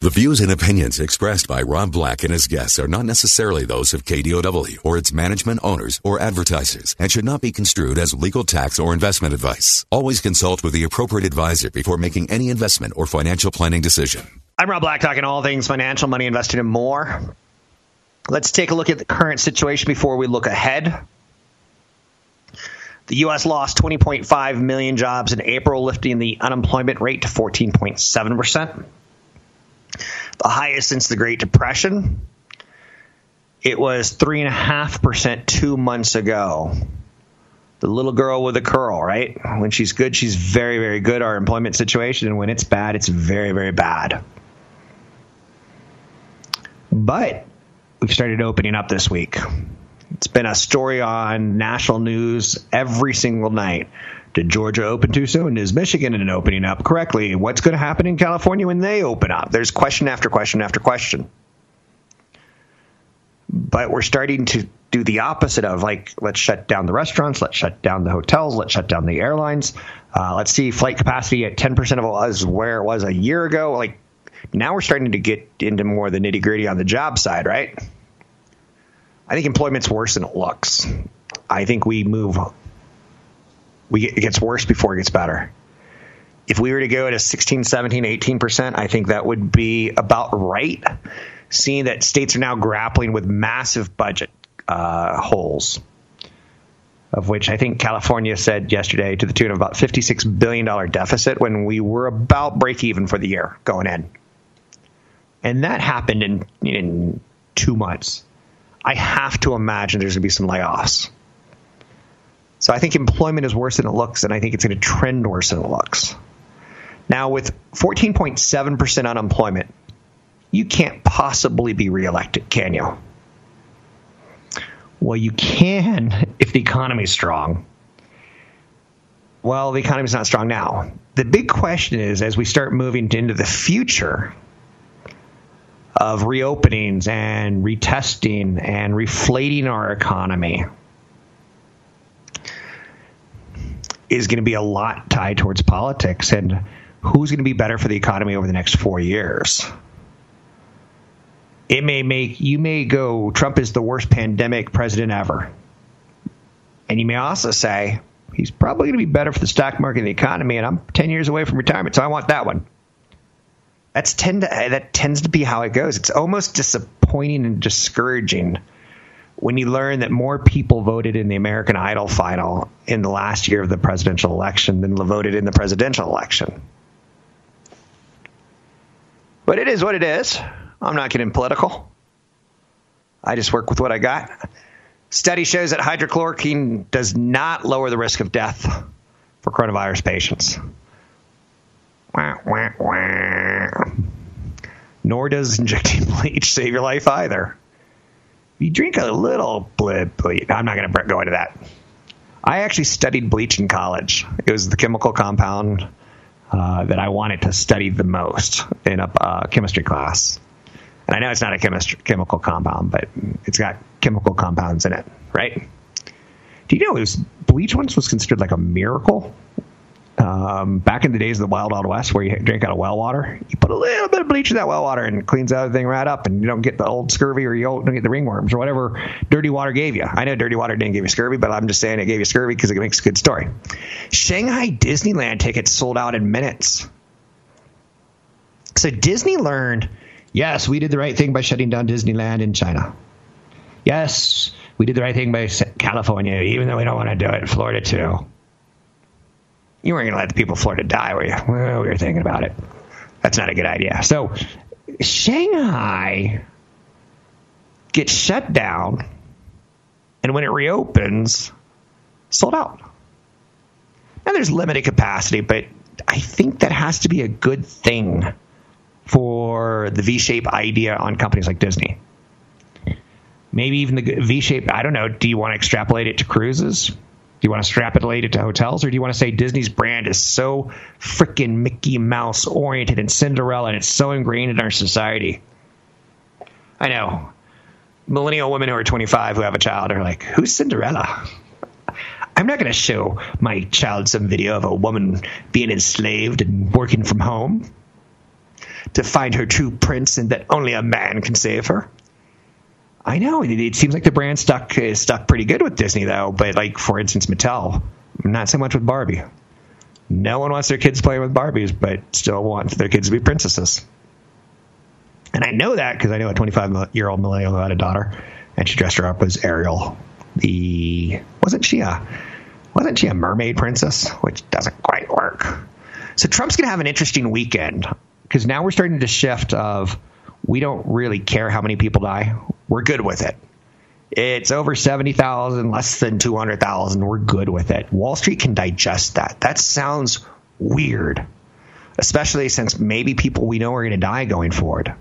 The views and opinions expressed by Rob Black and his guests are not necessarily those of KDOW or its management owners or advertisers and should not be construed as legal tax or investment advice. Always consult with the appropriate advisor before making any investment or financial planning decision. I'm Rob Black, talking all things financial, money, investing, and more. Let's take a look at the current situation before we look ahead. The U.S. lost 20.5 million jobs in April, lifting the unemployment rate to 14.7 percent the highest since the Great Depression. It was 3.5% two months ago. The little girl with a curl, right? When she's good, she's very, very good, our employment situation. And when it's bad, it's very, very bad. But we've started opening up this week. It's been a story on national news every single night. Did Georgia open too soon? Is Michigan in opening up correctly? What's going to happen in California when they open up? There's question after question after question. But we're starting to do the opposite of like, let's shut down the restaurants, let's shut down the hotels, let's shut down the airlines. Uh, let's see flight capacity at 10% of was where it was a year ago. Like now we're starting to get into more of the nitty gritty on the job side, right? I think employment's worse than it looks. I think we move we it gets worse before it gets better. If we were to go to 16, 17, 18%, I think that would be about right, seeing that states are now grappling with massive budget uh, holes, of which I think California said yesterday to the tune of about $56 billion deficit when we were about break even for the year going in. And that happened in, in two months. I have to imagine there's going to be some layoffs. So I think employment is worse than it looks, and I think it's going to trend worse than it looks. Now, with 14.7% unemployment, you can't possibly be reelected, can you? Well, you can if the economy is strong. Well, the economy is not strong now. The big question is as we start moving into the future of reopenings and retesting and reflating our economy, is going to be a lot tied towards politics and who's going to be better for the economy over the next four years. It may make you may go Trump is the worst pandemic president ever. And you may also say he's probably going to be better for the stock market and the economy and I'm 10 years away from retirement so I want that one. That's tend to, that tends to be how it goes. It's almost disappointing and discouraging when you learn that more people voted in the American Idol final in the last year of the presidential election than voted in the presidential election. But it is what it is. I'm not getting political. I just work with what I got. Study shows that hydrochloroquine does not lower the risk of death for coronavirus patients. Wah, wah, wah. Nor does injecting bleach save your life either you drink a little bleach. I'm not going to go into that. I actually studied bleach in college. It was the chemical compound uh, that I wanted to study the most in a uh, chemistry class. And I know it's not a chemical compound, but it's got chemical compounds in it, right? Do you know it was bleach once was considered like a miracle? Um, back in the days of the Wild Wild West, where you drink out of well water, you put a little bit of bleach in that well water and it cleans everything right up, and you don't get the old scurvy or you don't get the ringworms or whatever dirty water gave you. I know dirty water didn't give you scurvy, but I'm just saying it gave you scurvy because it makes a good story. Shanghai Disneyland tickets sold out in minutes. So Disney learned, yes, we did the right thing by shutting down Disneyland in China. Yes, we did the right thing by California, even though we don't want to do it. in Florida too you weren't going to let the people of Florida die, were you? Well, we were thinking about it. That's not a good idea. So Shanghai gets shut down, and when it reopens, sold out. Now there's limited capacity, but I think that has to be a good thing for the V shape idea on companies like Disney. Maybe even the V shape, I don't know. Do you want to extrapolate it to cruises? Do you want to strap it later to hotels, or do you want to say Disney's brand is so freaking Mickey Mouse oriented and Cinderella, and it's so ingrained in our society? I know. Millennial women who are 25 who have a child are like, who's Cinderella? I'm not going to show my child some video of a woman being enslaved and working from home to find her true prince and that only a man can save her. I know it, seems like the brand stuck is stuck pretty good with Disney though, but like for instance Mattel, not so much with Barbie. No one wants their kids playing with Barbies, but still wants their kids to be princesses. And I know that because I know a 25 year old millennial who had a daughter, and she dressed her up as Ariel. The wasn't she a wasn't she a mermaid princess, which doesn't quite work. So Trump's gonna have an interesting weekend because now we're starting to shift of we don't really care how many people die. We're good with it. It's over 70,000, less than 200,000. We're good with it. Wall Street can digest that. That sounds weird, especially since maybe people we know are going to die going forward.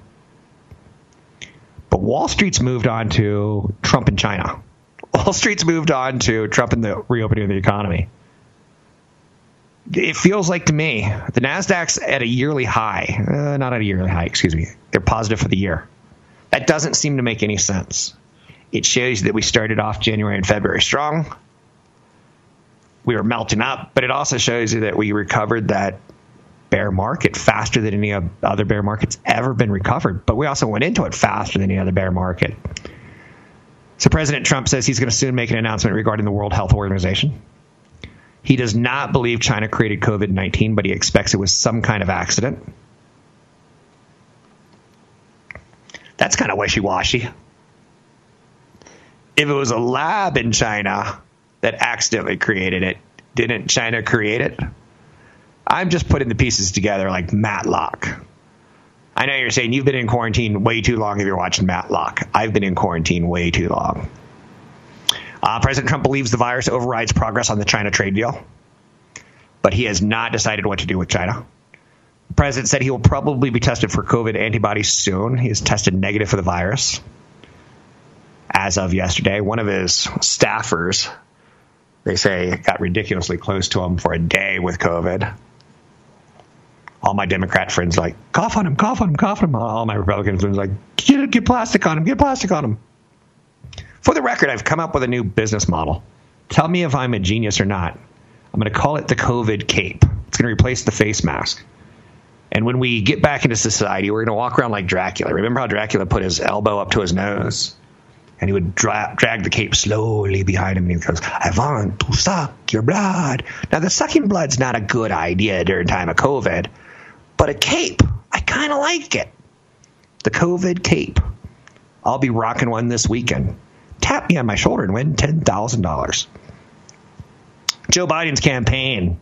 But Wall Street's moved on to Trump and China. Wall Street's moved on to Trump and the reopening of the economy. It feels like to me the Nasdaq's at a yearly high, uh, not at a yearly high, excuse me. They're positive for the year. That doesn't seem to make any sense. It shows that we started off January and February strong. We were melting up, but it also shows you that we recovered that bear market faster than any other bear market's ever been recovered. But we also went into it faster than any other bear market. So President Trump says he's going to soon make an announcement regarding the World Health Organization. He does not believe China created COVID 19, but he expects it was some kind of accident. That's kind of wishy washy. If it was a lab in China that accidentally created it, didn't China create it? I'm just putting the pieces together like Matlock. I know you're saying you've been in quarantine way too long if you're watching Matlock. I've been in quarantine way too long. Uh, President Trump believes the virus overrides progress on the China trade deal, but he has not decided what to do with China. The president said he will probably be tested for COVID antibodies soon. He has tested negative for the virus as of yesterday. One of his staffers, they say, got ridiculously close to him for a day with COVID all my Democrat friends like, cough on him, cough on him, cough on him. All my Republican friends like, get, get plastic on him, get plastic on him. For the record, I've come up with a new business model. Tell me if I'm a genius or not. I'm going to call it the COVID cape. It's going to replace the face mask. And when we get back into society, we're going to walk around like Dracula. Remember how Dracula put his elbow up to his nose? And he would dra- drag the cape slowly behind him. And he goes, I want to suck your blood. Now, the sucking blood's not a good idea during time of COVID but a cape, I kind of like it. The COVID cape. I'll be rocking one this weekend. Tap me on my shoulder and win $10,000. Joe Biden's campaign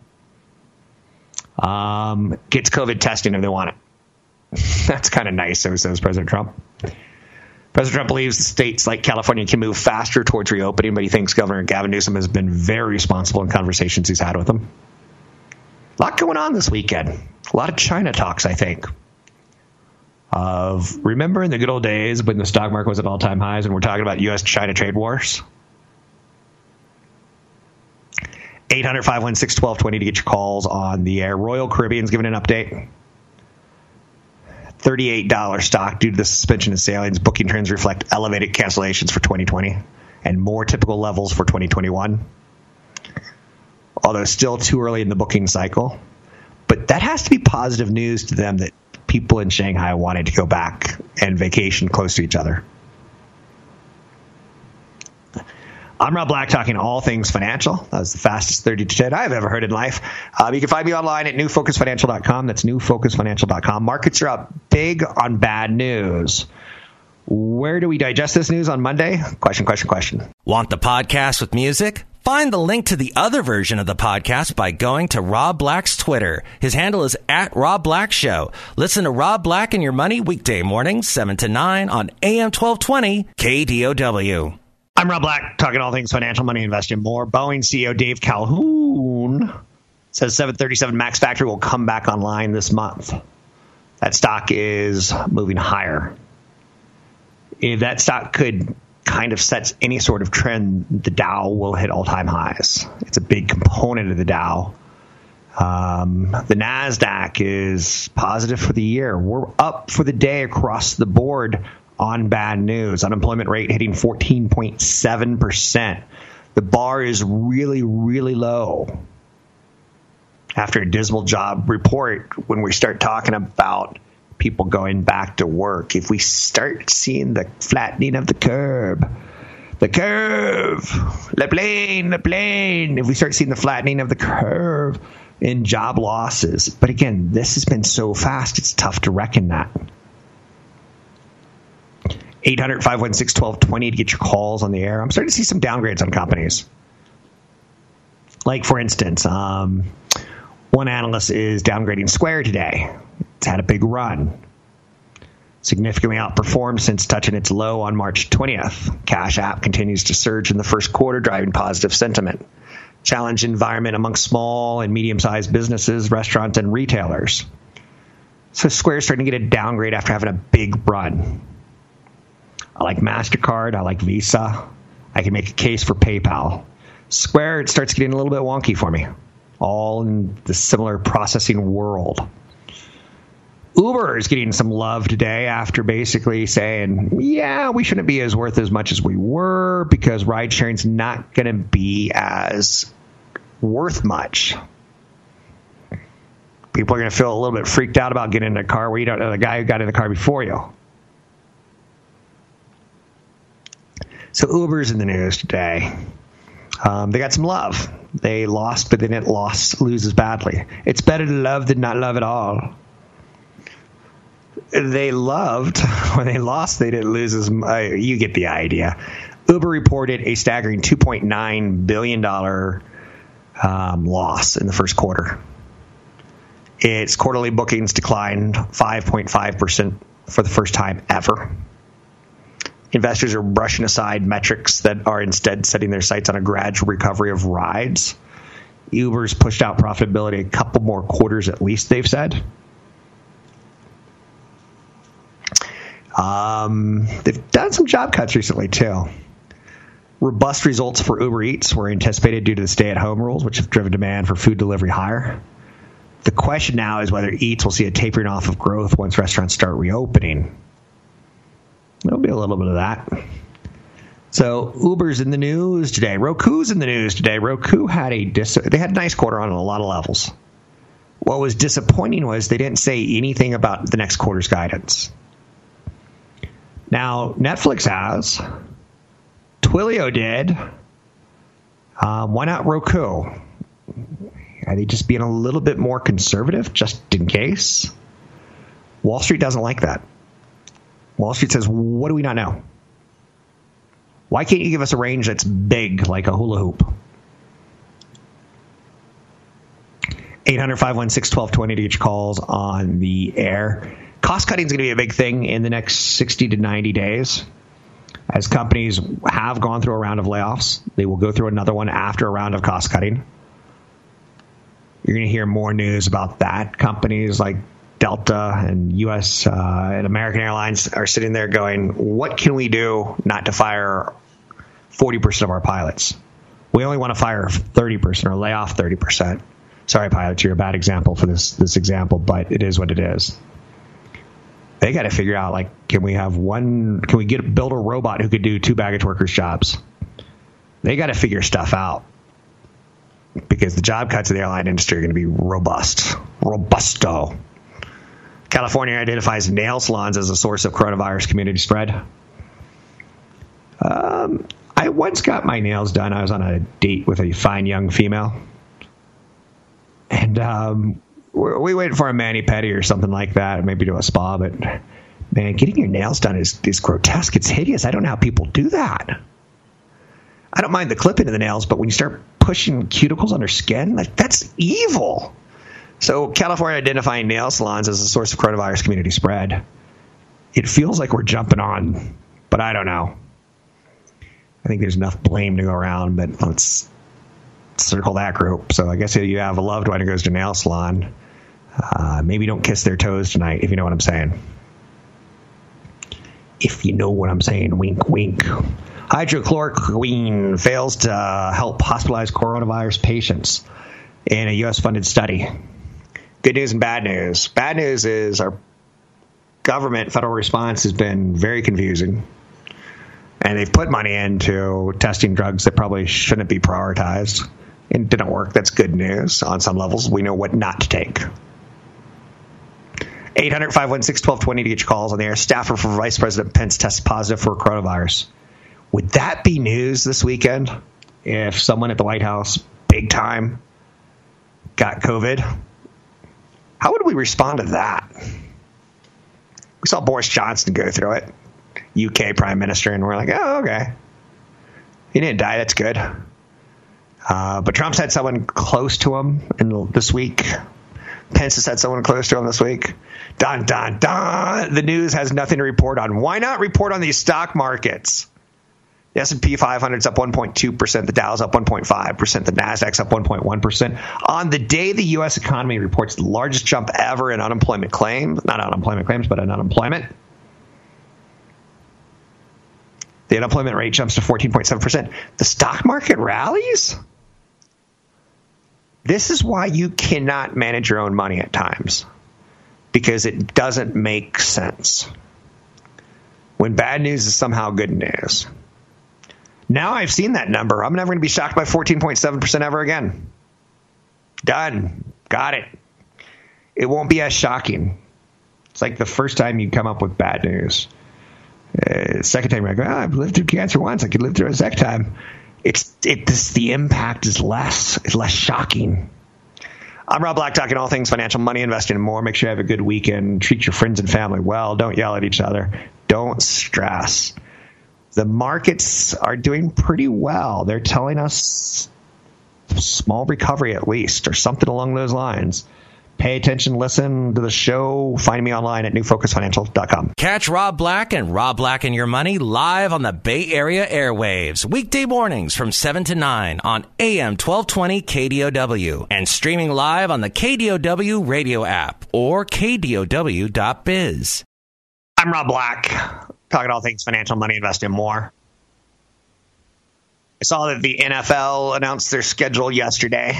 um, gets COVID testing if they want it. That's kind of nice, so says President Trump. President Trump believes states like California can move faster towards reopening, but he thinks Governor Gavin Newsom has been very responsible in conversations he's had with them. A lot going on this weekend. A lot of China talks, I think. Of remember in the good old days when the stock market was at all time highs and we're talking about U.S. China trade wars? 800 516 1220 to get your calls on the air. Royal Caribbean's giving an update. $38 stock due to the suspension of sailings. Booking trends reflect elevated cancellations for 2020 and more typical levels for 2021 although still too early in the booking cycle. But that has to be positive news to them that people in Shanghai wanted to go back and vacation close to each other. I'm Rob Black, talking all things financial. That was the fastest 30 to 10 I've ever heard in life. Um, you can find me online at newfocusfinancial.com. That's newfocusfinancial.com. Markets are up big on bad news. Where do we digest this news on Monday? Question, question, question. Want the podcast with music? Find the link to the other version of the podcast by going to Rob Black's Twitter. His handle is at Rob Black Show. Listen to Rob Black and Your Money weekday mornings, 7 to 9 on AM 1220 KDOW. I'm Rob Black, talking all things financial, money, investing, more. Boeing CEO Dave Calhoun says 737 MAX factory will come back online this month. That stock is moving higher. If that stock could kind of sets any sort of trend, the Dow will hit all time highs. It's a big component of the Dow. Um, the NASDAQ is positive for the year. We're up for the day across the board on bad news. Unemployment rate hitting 14.7%. The bar is really, really low. After a dismal job report, when we start talking about people going back to work, if we start seeing the flattening of the curve, the curve, the plane, the plane, if we start seeing the flattening of the curve in job losses, but again, this has been so fast, it's tough to reckon that. 800 516 1220 to get your calls on the air. I'm starting to see some downgrades on companies. Like, for instance, um, one analyst is downgrading Square today. It's had a big run. Significantly outperformed since touching its low on March 20th. Cash App continues to surge in the first quarter, driving positive sentiment. Challenge environment among small and medium sized businesses, restaurants, and retailers. So Square's starting to get a downgrade after having a big run. I like MasterCard. I like Visa. I can make a case for PayPal. Square, it starts getting a little bit wonky for me, all in the similar processing world. Uber is getting some love today after basically saying, yeah, we shouldn't be as worth as much as we were because ride sharing's not going to be as worth much. People are going to feel a little bit freaked out about getting in a car where you don't know the guy who got in the car before you. So Uber's in the news today. Um, they got some love. They lost, but they didn't lose as badly. It's better to love than not love at all. They loved when they lost. They didn't lose as. Uh, you get the idea. Uber reported a staggering 2.9 billion dollar um, loss in the first quarter. Its quarterly bookings declined 5.5 percent for the first time ever investors are brushing aside metrics that are instead setting their sights on a gradual recovery of rides. Uber's pushed out profitability a couple more quarters at least, they've said. Um, they've done some job cuts recently, too. Robust results for Uber Eats were anticipated due to the stay at home rules, which have driven demand for food delivery higher. The question now is whether Eats will see a tapering off of growth once restaurants start reopening. There'll be a little bit of that. So Uber's in the news today. Roku's in the news today. Roku had a dis- they had a nice quarter on a lot of levels. What was disappointing was they didn't say anything about the next quarter's guidance. Now Netflix has, Twilio did. Um, why not Roku? Are they just being a little bit more conservative, just in case? Wall Street doesn't like that. Wall Street says, what do we not know? Why can't you give us a range that's big like a hula hoop? 800 516 1220 to get your calls on the air. Cost cutting is going to be a big thing in the next 60 to 90 days. As companies have gone through a round of layoffs, they will go through another one after a round of cost cutting. You're going to hear more news about that. Companies like Delta and U.S. Uh, and American Airlines are sitting there going, "What can we do not to fire 40% of our pilots? We only want to fire 30% or lay off 30%." Sorry, pilots, you're a bad example for this this example, but it is what it is. They got to figure out like, can we have one? Can we get build a robot who could do two baggage workers' jobs? They got to figure stuff out because the job cuts in the airline industry are going to be robust, robusto. California identifies nail salons as a source of coronavirus community spread. Um, I once got my nails done. I was on a date with a fine young female. And um, we went for a mani pedi or something like that, maybe to a spa. But man, getting your nails done is, is grotesque. It's hideous. I don't know how people do that. I don't mind the clipping of the nails, but when you start pushing cuticles under skin, like that's evil. So, California identifying nail salons as a source of coronavirus community spread. It feels like we're jumping on, but I don't know. I think there's enough blame to go around, but let's circle that group. So, I guess you have a loved one who goes to nail salon, Uh, maybe don't kiss their toes tonight, if you know what I'm saying. If you know what I'm saying, wink, wink. Hydrochloroquine fails to help hospitalized coronavirus patients in a U.S. funded study. Good news and bad news. Bad news is our government federal response has been very confusing. And they've put money into testing drugs that probably shouldn't be prioritized. It didn't work. That's good news. On some levels, we know what not to take. 800 516 1220 to get your calls on the air. Staffer for Vice President Pence tests positive for coronavirus. Would that be news this weekend if someone at the White House, big time, got COVID? How would we respond to that? We saw Boris Johnson go through it, UK Prime Minister, and we're like, oh, okay. He didn't die. That's good. Uh, but Trump's had someone close to him in this week. Pence has had someone close to him this week. Don, don, don. The news has nothing to report on. Why not report on these stock markets? The S&P 500 is up 1.2%. The Dow's up 1.5%. The Nasdaq's up 1.1%. On the day the U.S. economy reports the largest jump ever in unemployment claims, not unemployment claims, but in unemployment, the unemployment rate jumps to 14.7%. The stock market rallies? This is why you cannot manage your own money at times because it doesn't make sense. When bad news is somehow good news. Now I've seen that number. I'm never going to be shocked by 14.7% ever again. Done. Got it. It won't be as shocking. It's like the first time you come up with bad news. Uh, second time, you're like, oh, I've lived through cancer once. I could live through a second time. It's it. This, the impact is less. It's less shocking. I'm Rob Black, talking all things financial, money, investing, and more. Make sure you have a good weekend. Treat your friends and family well. Don't yell at each other. Don't stress the markets are doing pretty well. They're telling us small recovery at least, or something along those lines. Pay attention, listen to the show. Find me online at newfocusfinancial.com. Catch Rob Black and Rob Black and Your Money live on the Bay Area airwaves, weekday mornings from 7 to 9 on AM 1220 KDOW and streaming live on the KDOW radio app or KDOW.biz. I'm Rob Black talking all things financial, money, investing, more. I saw that the NFL announced their schedule yesterday.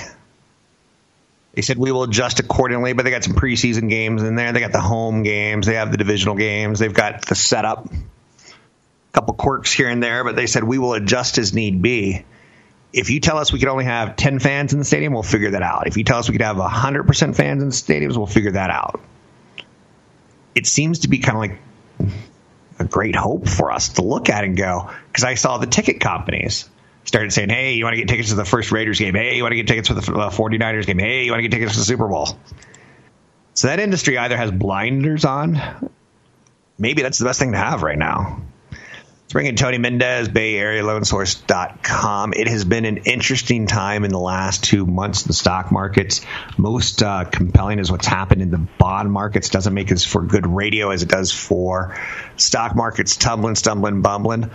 They said we will adjust accordingly, but they got some preseason games in there. They got the home games. They have the divisional games. They've got the setup. A couple quirks here and there, but they said we will adjust as need be. If you tell us we could only have 10 fans in the stadium, we'll figure that out. If you tell us we could have 100% fans in the stadiums, we'll figure that out. It seems to be kind of like a great hope for us to look at and go because I saw the ticket companies started saying, "Hey, you want to get tickets to the first Raiders game? Hey, you want to get tickets for the 49ers uh, game? Hey, you want to get tickets for the Super Bowl?" So that industry either has blinders on, maybe that's the best thing to have right now. Let's bring in Tony Mendez, Bay Area Loansource.com. It has been an interesting time in the last two months in the stock markets. Most uh, compelling is what's happened in the bond markets. Doesn't make as for good radio as it does for stock markets tumbling, stumbling, bumbling.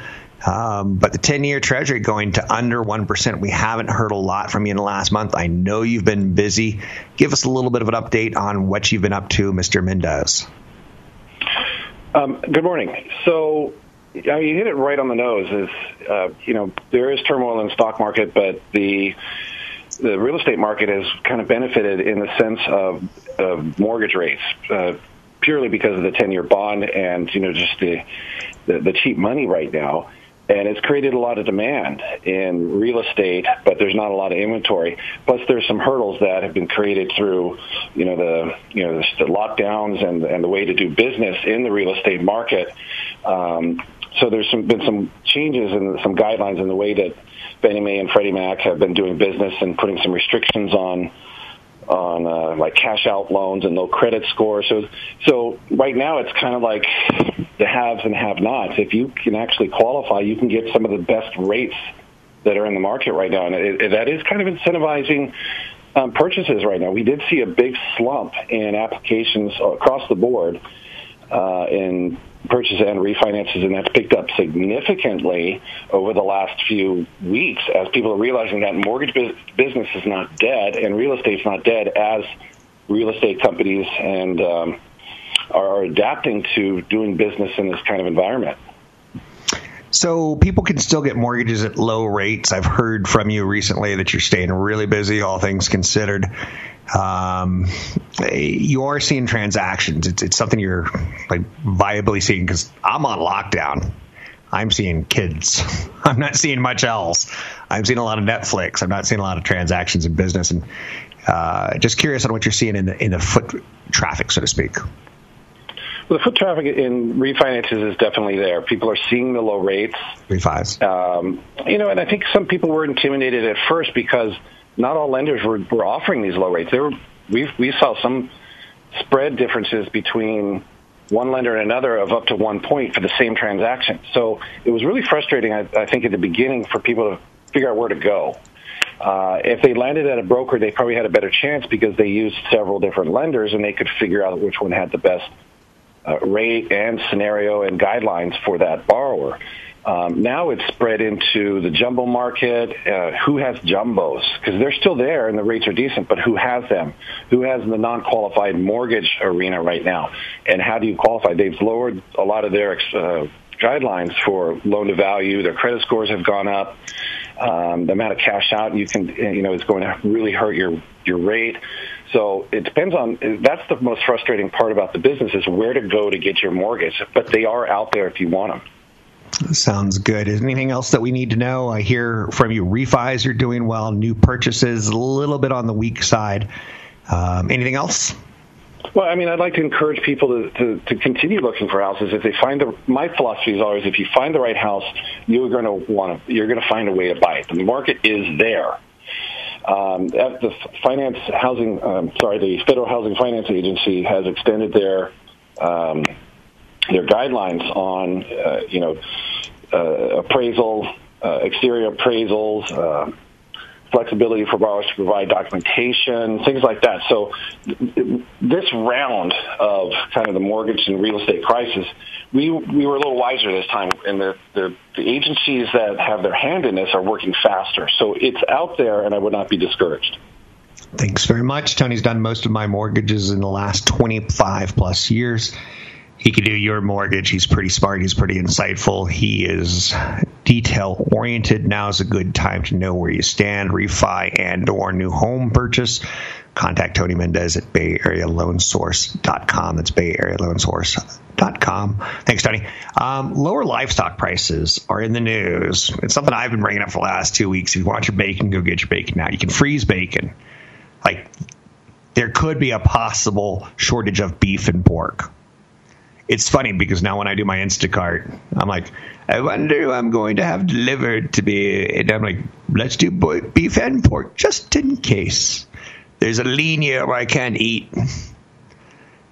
Um, but the 10 year treasury going to under 1%. We haven't heard a lot from you in the last month. I know you've been busy. Give us a little bit of an update on what you've been up to, Mr. Mendez. Um, good morning. So I mean, you hit it right on the nose. Is uh, you know there is turmoil in the stock market, but the the real estate market has kind of benefited in the sense of, of mortgage rates, uh, purely because of the ten year bond and you know just the, the the cheap money right now and it's created a lot of demand in real estate, but there's not a lot of inventory. Plus, there's some hurdles that have been created through, you know, the you know the, lockdowns and and the way to do business in the real estate market. Um, so there's some, been some changes and some guidelines in the way that Fannie Mae and Freddie Mac have been doing business and putting some restrictions on on uh, like cash out loans and low credit score. So so right now it's kind of like the haves and have nots. If you can actually qualify, you can get some of the best rates that are in the market right now, and it, it, that is kind of incentivizing um, purchases right now. We did see a big slump in applications across the board uh, in purchases and refinances, and that's picked up significantly over the last few weeks as people are realizing that mortgage business is not dead and real estate's not dead as real estate companies and um, are adapting to doing business in this kind of environment. So people can still get mortgages at low rates. I've heard from you recently that you're staying really busy, all things considered. Um, you are seeing transactions. It's, it's something you're like viably seeing because I'm on lockdown. I'm seeing kids. I'm not seeing much else. I'm seeing a lot of Netflix. I'm not seeing a lot of transactions in business, and uh, just curious on what you're seeing in the in the foot traffic, so to speak. The foot traffic in refinances is definitely there. People are seeing the low rates. Refis. Um, you know, and I think some people were intimidated at first because not all lenders were, were offering these low rates. There were, we we saw some spread differences between one lender and another of up to one point for the same transaction. So it was really frustrating, I, I think, at the beginning for people to figure out where to go. Uh, if they landed at a broker, they probably had a better chance because they used several different lenders and they could figure out which one had the best uh, rate and scenario and guidelines for that borrower. Um, now it's spread into the jumbo market. Uh, who has jumbos? Because they're still there and the rates are decent, but who has them? Who has the non-qualified mortgage arena right now? And how do you qualify? They've lowered a lot of their uh, guidelines for loan to value. Their credit scores have gone up. Um, the amount of cash out you can, you know, is going to really hurt your your rate. So it depends on. That's the most frustrating part about the business is where to go to get your mortgage. But they are out there if you want them. Sounds good. Is anything else that we need to know? I hear from you refis are doing well, new purchases a little bit on the weak side. Um, anything else? Well, I mean, I'd like to encourage people to, to, to, continue looking for houses. If they find the, my philosophy is always, if you find the right house, you're going to want to, you're going to find a way to buy it. The market is there. Um, the finance housing, um, sorry, the Federal Housing Finance Agency has extended their um, their guidelines on, uh, you know, uh, appraisal, uh, exterior appraisals, uh, flexibility for borrowers to provide documentation, things like that. So this round of kind of the mortgage and real estate crisis, we we were a little wiser this time, and the, the, the agencies that have their hand in this are working faster. So it's out there, and I would not be discouraged. Thanks very much. Tony's done most of my mortgages in the last 25 plus years he can do your mortgage. He's pretty smart. He's pretty insightful. He is detail oriented. Now is a good time to know where you stand, refi and or new home purchase. Contact Tony Mendez at BayAreaLoanSource.com. That's BayAreaLoanSource.com. Thanks, Tony. Um, lower livestock prices are in the news. It's something I've been bringing up for the last two weeks. If you want your bacon, go get your bacon now. You can freeze bacon. Like, there could be a possible shortage of beef and pork it's funny because now when I do my Instacart, I'm like, I wonder who I'm going to have delivered to be. And I'm like, let's do beef and pork just in case. There's a lean year where I can't eat.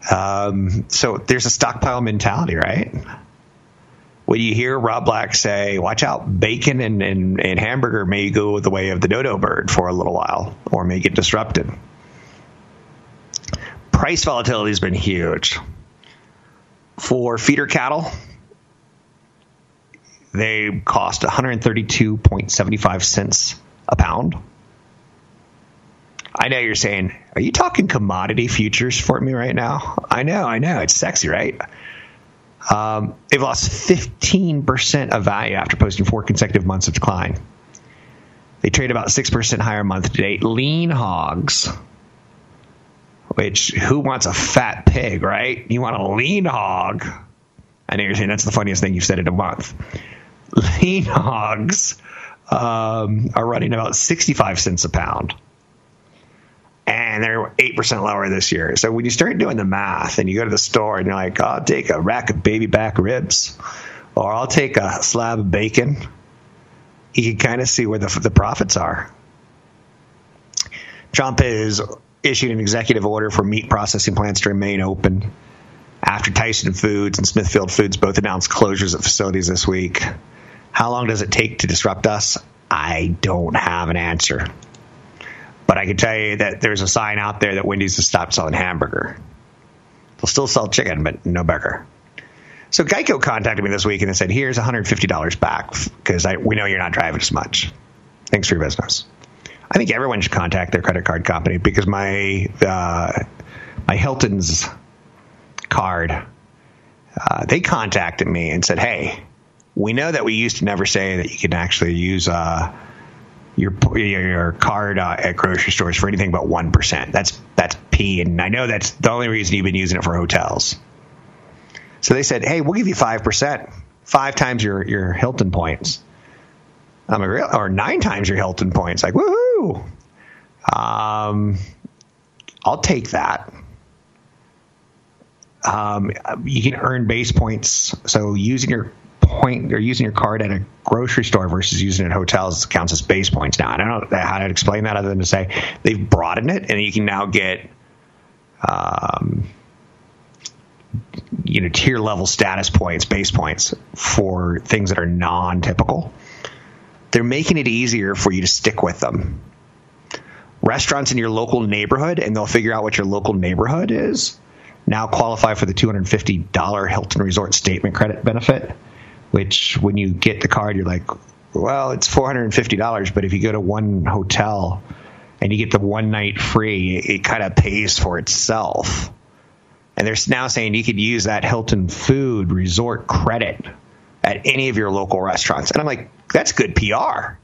Um, so there's a stockpile mentality, right? When you hear Rob Black say, watch out, bacon and, and, and hamburger may go the way of the dodo bird for a little while or may get disrupted. Price volatility has been huge for feeder cattle, they cost 132.75 cents a pound. I know you're saying, are you talking commodity futures for me right now? I know, I know. It's sexy, right? Um, they've lost 15% of value after posting four consecutive months of decline. They trade about 6% higher month to date. Lean hogs which who wants a fat pig, right? You want a lean hog. I know you're saying that's the funniest thing you've said in a month. Lean hogs um, are running about 65 cents a pound. And they're 8% lower this year. So when you start doing the math and you go to the store and you're like, I'll take a rack of baby back ribs or I'll take a slab of bacon, you can kind of see where the, the profits are. Trump is issued an executive order for meat processing plants to remain open after Tyson Foods and Smithfield Foods both announced closures of facilities this week. How long does it take to disrupt us? I don't have an answer. But I can tell you that there's a sign out there that Wendy's has stopped selling hamburger. They'll still sell chicken, but no burger. So Geico contacted me this week and they said, "Here's $150 back because we know you're not driving as much. Thanks for your business." I think everyone should contact their credit card company because my uh, my Hilton's card, uh, they contacted me and said, "Hey, we know that we used to never say that you can actually use uh, your your card uh, at grocery stores for anything but one percent. That's that's P, and I know that's the only reason you've been using it for hotels." So they said, "Hey, we'll give you five percent, five times your your Hilton points." I'm like, or nine times your Hilton points. Like, woohoo! Um, I'll take that. Um, you can earn base points. So using your point or using your card at a grocery store versus using it at hotels counts as base points now. I don't know how to explain that other than to say they've broadened it and you can now get um, you know tier level status points, base points for things that are non-typical. They're making it easier for you to stick with them. Restaurants in your local neighborhood, and they'll figure out what your local neighborhood is. Now qualify for the $250 Hilton Resort Statement Credit benefit which when you get the card, you're like, well, it's $450, but if you go to one hotel and you get the one night free, it kind of pays for itself. And they're now saying you could use that Hilton Food Resort credit at any of your local restaurants. And I'm like, that's good PR.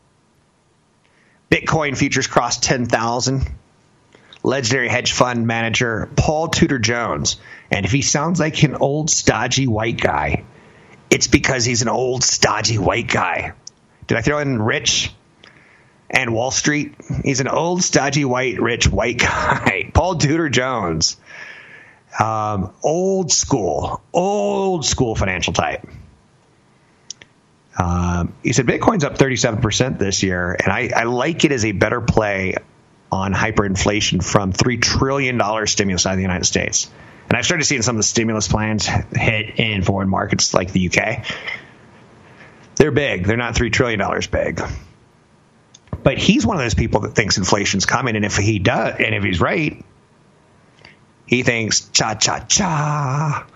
Bitcoin futures crossed 10,000. Legendary hedge fund manager Paul Tudor Jones. And if he sounds like an old stodgy white guy, it's because he's an old, stodgy white guy. Did I throw in Rich and Wall Street? He's an old, stodgy, white, rich, white guy. Paul Tudor Jones. Um, old school, old school financial type. Um, he said Bitcoin's up 37% this year, and I, I like it as a better play on hyperinflation from $3 trillion stimulus out of the United States. And I've started seeing some of the stimulus plans hit in foreign markets like the UK. They're big. They're not $3 trillion big. But he's one of those people that thinks inflation's coming. And if he does, and if he's right, he thinks, cha, cha, cha,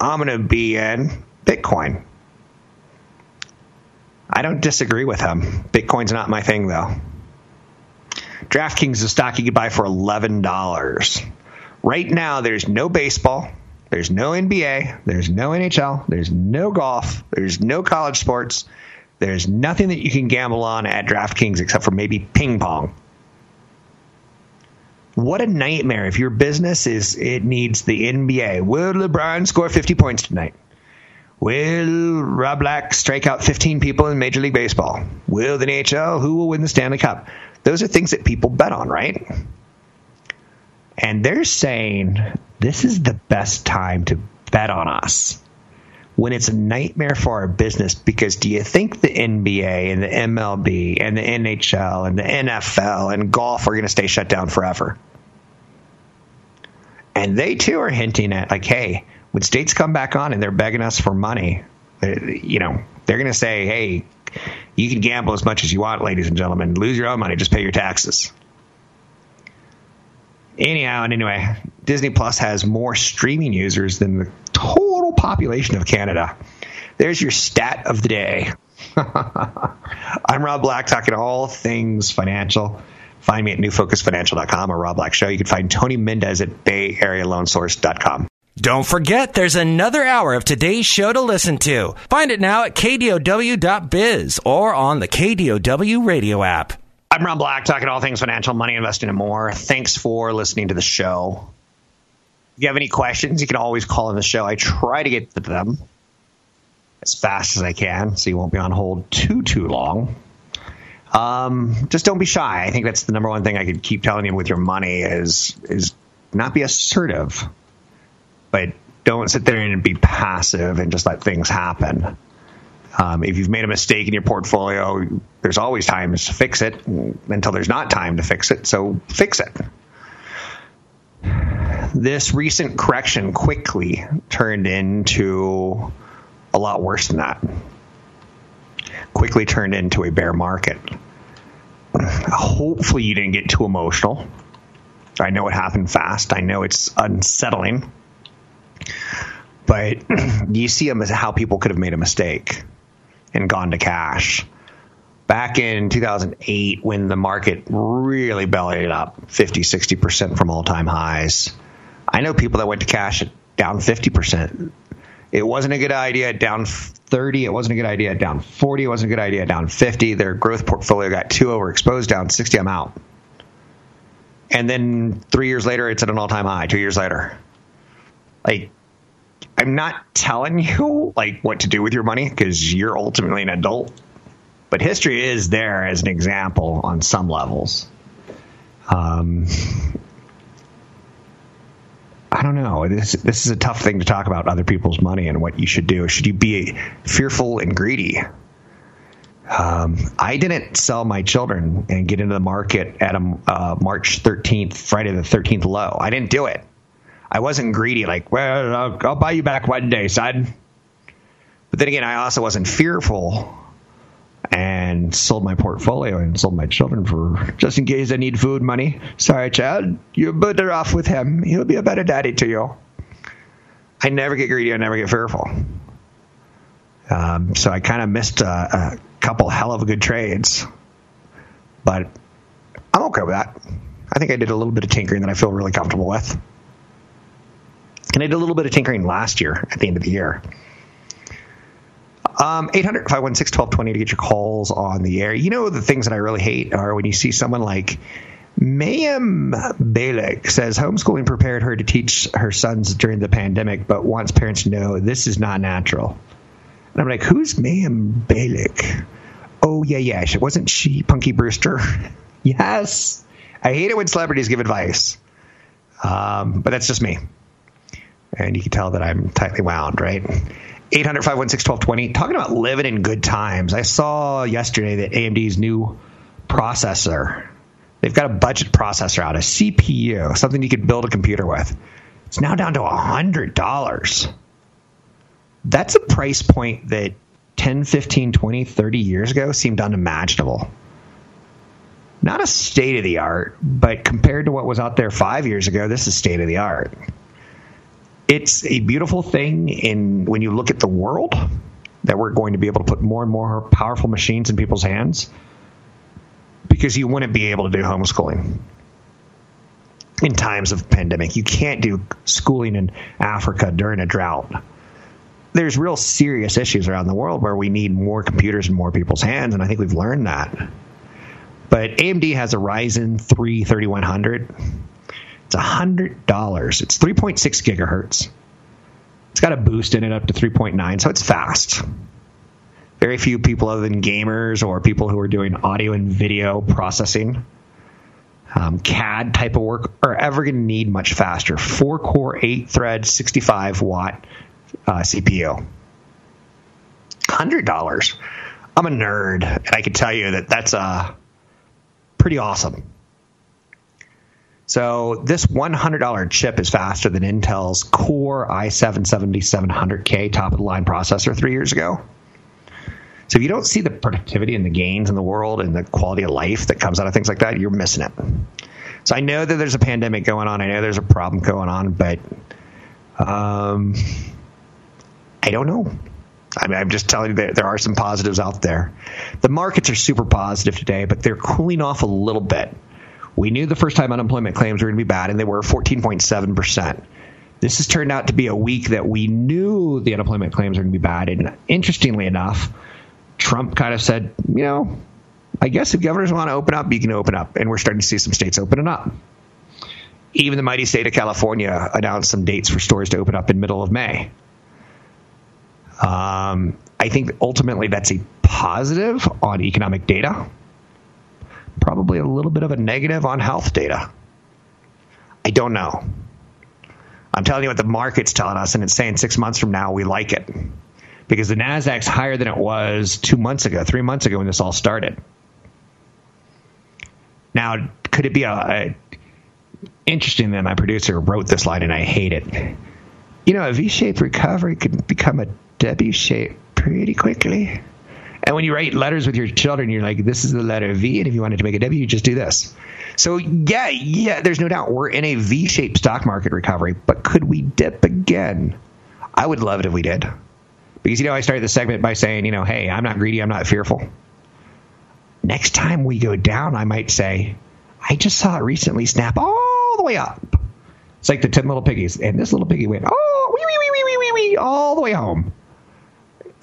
I'm going to be in Bitcoin. I don't disagree with him. Bitcoin's not my thing, though. DraftKings is a stock you could buy for $11. Right now, there's no baseball, there's no NBA, there's no NHL, there's no golf, there's no college sports, there's nothing that you can gamble on at DraftKings except for maybe ping pong. What a nightmare if your business is it needs the NBA. Will LeBron score 50 points tonight? Will Rob Black strike out 15 people in Major League Baseball? Will the NHL? Who will win the Stanley Cup? Those are things that people bet on, right? And they're saying this is the best time to bet on us when it's a nightmare for our business because do you think the NBA and the MLB and the NHL and the NFL and golf are going to stay shut down forever? And they too are hinting at like, hey, when states come back on and they're begging us for money, uh, you know, they're going to say, hey, you can gamble as much as you want, ladies and gentlemen. Lose your own money, just pay your taxes. Anyhow, and anyway, Disney Plus has more streaming users than the total population of Canada. There's your stat of the day. I'm Rob Black, talking all things financial. Find me at newfocusfinancial.com or Rob Black Show. You can find Tony Mendez at bayarealoansource.com. Don't forget, there's another hour of today's show to listen to. Find it now at kdow.biz or on the KDOW radio app. I'm Rob Black, talking all things financial, money, investing, and more. Thanks for listening to the show. If you have any questions, you can always call in the show. I try to get to them as fast as I can, so you won't be on hold too too long. Um, just don't be shy. I think that's the number one thing I could keep telling you with your money is is not be assertive, but don't sit there and be passive and just let things happen. Um, if you've made a mistake in your portfolio, there's always time to fix it until there's not time to fix it. So fix it. This recent correction quickly turned into a lot worse than that. Quickly turned into a bear market. Hopefully, you didn't get too emotional. I know it happened fast. I know it's unsettling. But you see how people could have made a mistake and gone to cash. Back in 2008, when the market really bellied up 50, 60% from all time highs, I know people that went to cash at down 50%. It wasn't a good idea down 30. It wasn't a good idea down 40. It wasn't a good idea down 50. Their growth portfolio got too overexposed down 60. I'm out. And then three years later, it's at an all time high. Two years later. Like, I'm not telling you like what to do with your money because you're ultimately an adult. But history is there as an example on some levels. Um, I don't know. This this is a tough thing to talk about other people's money and what you should do. Should you be fearful and greedy? Um, I didn't sell my children and get into the market at a uh, March 13th, Friday the 13th low. I didn't do it. I wasn't greedy, like, well, I'll, I'll buy you back one day, son. But then again, I also wasn't fearful and sold my portfolio and sold my children for just in case I need food money. Sorry, child, you're better off with him. He'll be a better daddy to you. I never get greedy. I never get fearful. Um, so I kind of missed a, a couple hell of a good trades, but I'm okay with that. I think I did a little bit of tinkering that I feel really comfortable with. And I did a little bit of tinkering last year at the end of the year. Um, 800 516 1220 to get your calls on the air. You know, the things that I really hate are when you see someone like Mayim Bialik says homeschooling prepared her to teach her sons during the pandemic, but wants parents to know this is not natural. And I'm like, who's Mayim Bialik? Oh, yeah, yeah. Wasn't she Punky Brewster? yes. I hate it when celebrities give advice. Um, but that's just me. And you can tell that I'm tightly wound, right? 800 516 1220. Talking about living in good times. I saw yesterday that AMD's new processor, they've got a budget processor out, a CPU, something you could build a computer with. It's now down to $100. That's a price point that 10, 15, 20, 30 years ago seemed unimaginable. Not a state of the art, but compared to what was out there five years ago, this is state of the art it's a beautiful thing in when you look at the world that we're going to be able to put more and more powerful machines in people's hands because you wouldn't be able to do homeschooling in times of pandemic. You can't do schooling in Africa during a drought. There's real serious issues around the world where we need more computers in more people's hands, and I think we've learned that. But AMD has a Ryzen 3 3100 it's $100. It's 3.6 gigahertz. It's got a boost in it up to 3.9, so it's fast. Very few people, other than gamers or people who are doing audio and video processing, um, CAD type of work, are ever going to need much faster. Four core, eight thread, 65 watt uh, CPU. $100. I'm a nerd, and I can tell you that that's uh, pretty awesome. So this $100 chip is faster than Intel's Core i7-7700K top of the line processor three years ago. So if you don't see the productivity and the gains in the world and the quality of life that comes out of things like that, you're missing it. So I know that there's a pandemic going on. I know there's a problem going on, but um, I don't know. I mean, I'm just telling you that there are some positives out there. The markets are super positive today, but they're cooling off a little bit. We knew the first time unemployment claims were going to be bad, and they were 14.7%. This has turned out to be a week that we knew the unemployment claims were going to be bad. And interestingly enough, Trump kind of said, you know, I guess if governors want to open up, you can open up. And we're starting to see some states opening up. Even the mighty state of California announced some dates for stores to open up in middle of May. Um, I think ultimately that's a positive on economic data probably a little bit of a negative on health data. I don't know. I'm telling you what the market's telling us, and it's saying six months from now we like it because the Nasdaq's higher than it was two months ago, three months ago when this all started. Now, could it be a, a interesting that my producer wrote this line and I hate it? You know, a V-shaped recovery could become a W shape pretty quickly. And when you write letters with your children, you're like, this is the letter V, and if you wanted to make a W, you just do this. So yeah, yeah, there's no doubt we're in a V-shaped stock market recovery, but could we dip again? I would love it if we did. Because you know, I started the segment by saying, you know, hey, I'm not greedy, I'm not fearful. Next time we go down, I might say, I just saw it recently snap all the way up. It's like the 10 little piggies. And this little piggy went, oh, wee, wee, wee, wee, wee, wee, all the way home.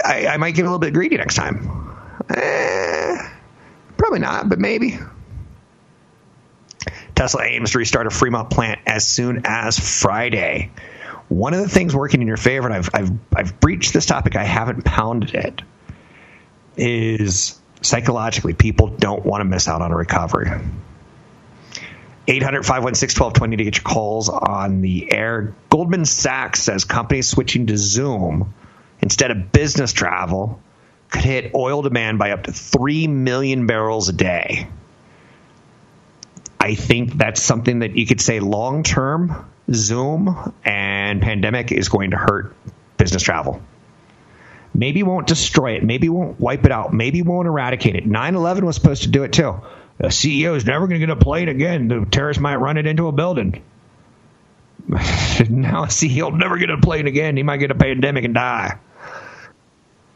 I, I might get a little bit greedy next time. Eh, probably not, but maybe. Tesla aims to restart a Fremont plant as soon as Friday. One of the things working in your favor, and I've, I've, I've breached this topic, I haven't pounded it, is psychologically, people don't want to miss out on a recovery. 800 516 1220 to get your calls on the air. Goldman Sachs says companies switching to Zoom instead of business travel could hit oil demand by up to 3 million barrels a day. I think that's something that you could say long term, Zoom and pandemic is going to hurt business travel. Maybe won't destroy it. Maybe won't wipe it out. Maybe won't eradicate it. 9 11 was supposed to do it too. The CEO is never going to get a plane again. The terrorists might run it into a building. now a CEO will never get a plane again. He might get a pandemic and die.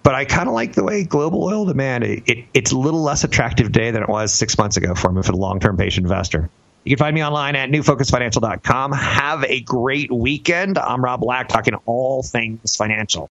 But I kind of like the way global oil demand, it, it, it's a little less attractive today than it was six months ago for me for the long term patient investor. You can find me online at newfocusfinancial.com. Have a great weekend. I'm Rob Black talking all things financial.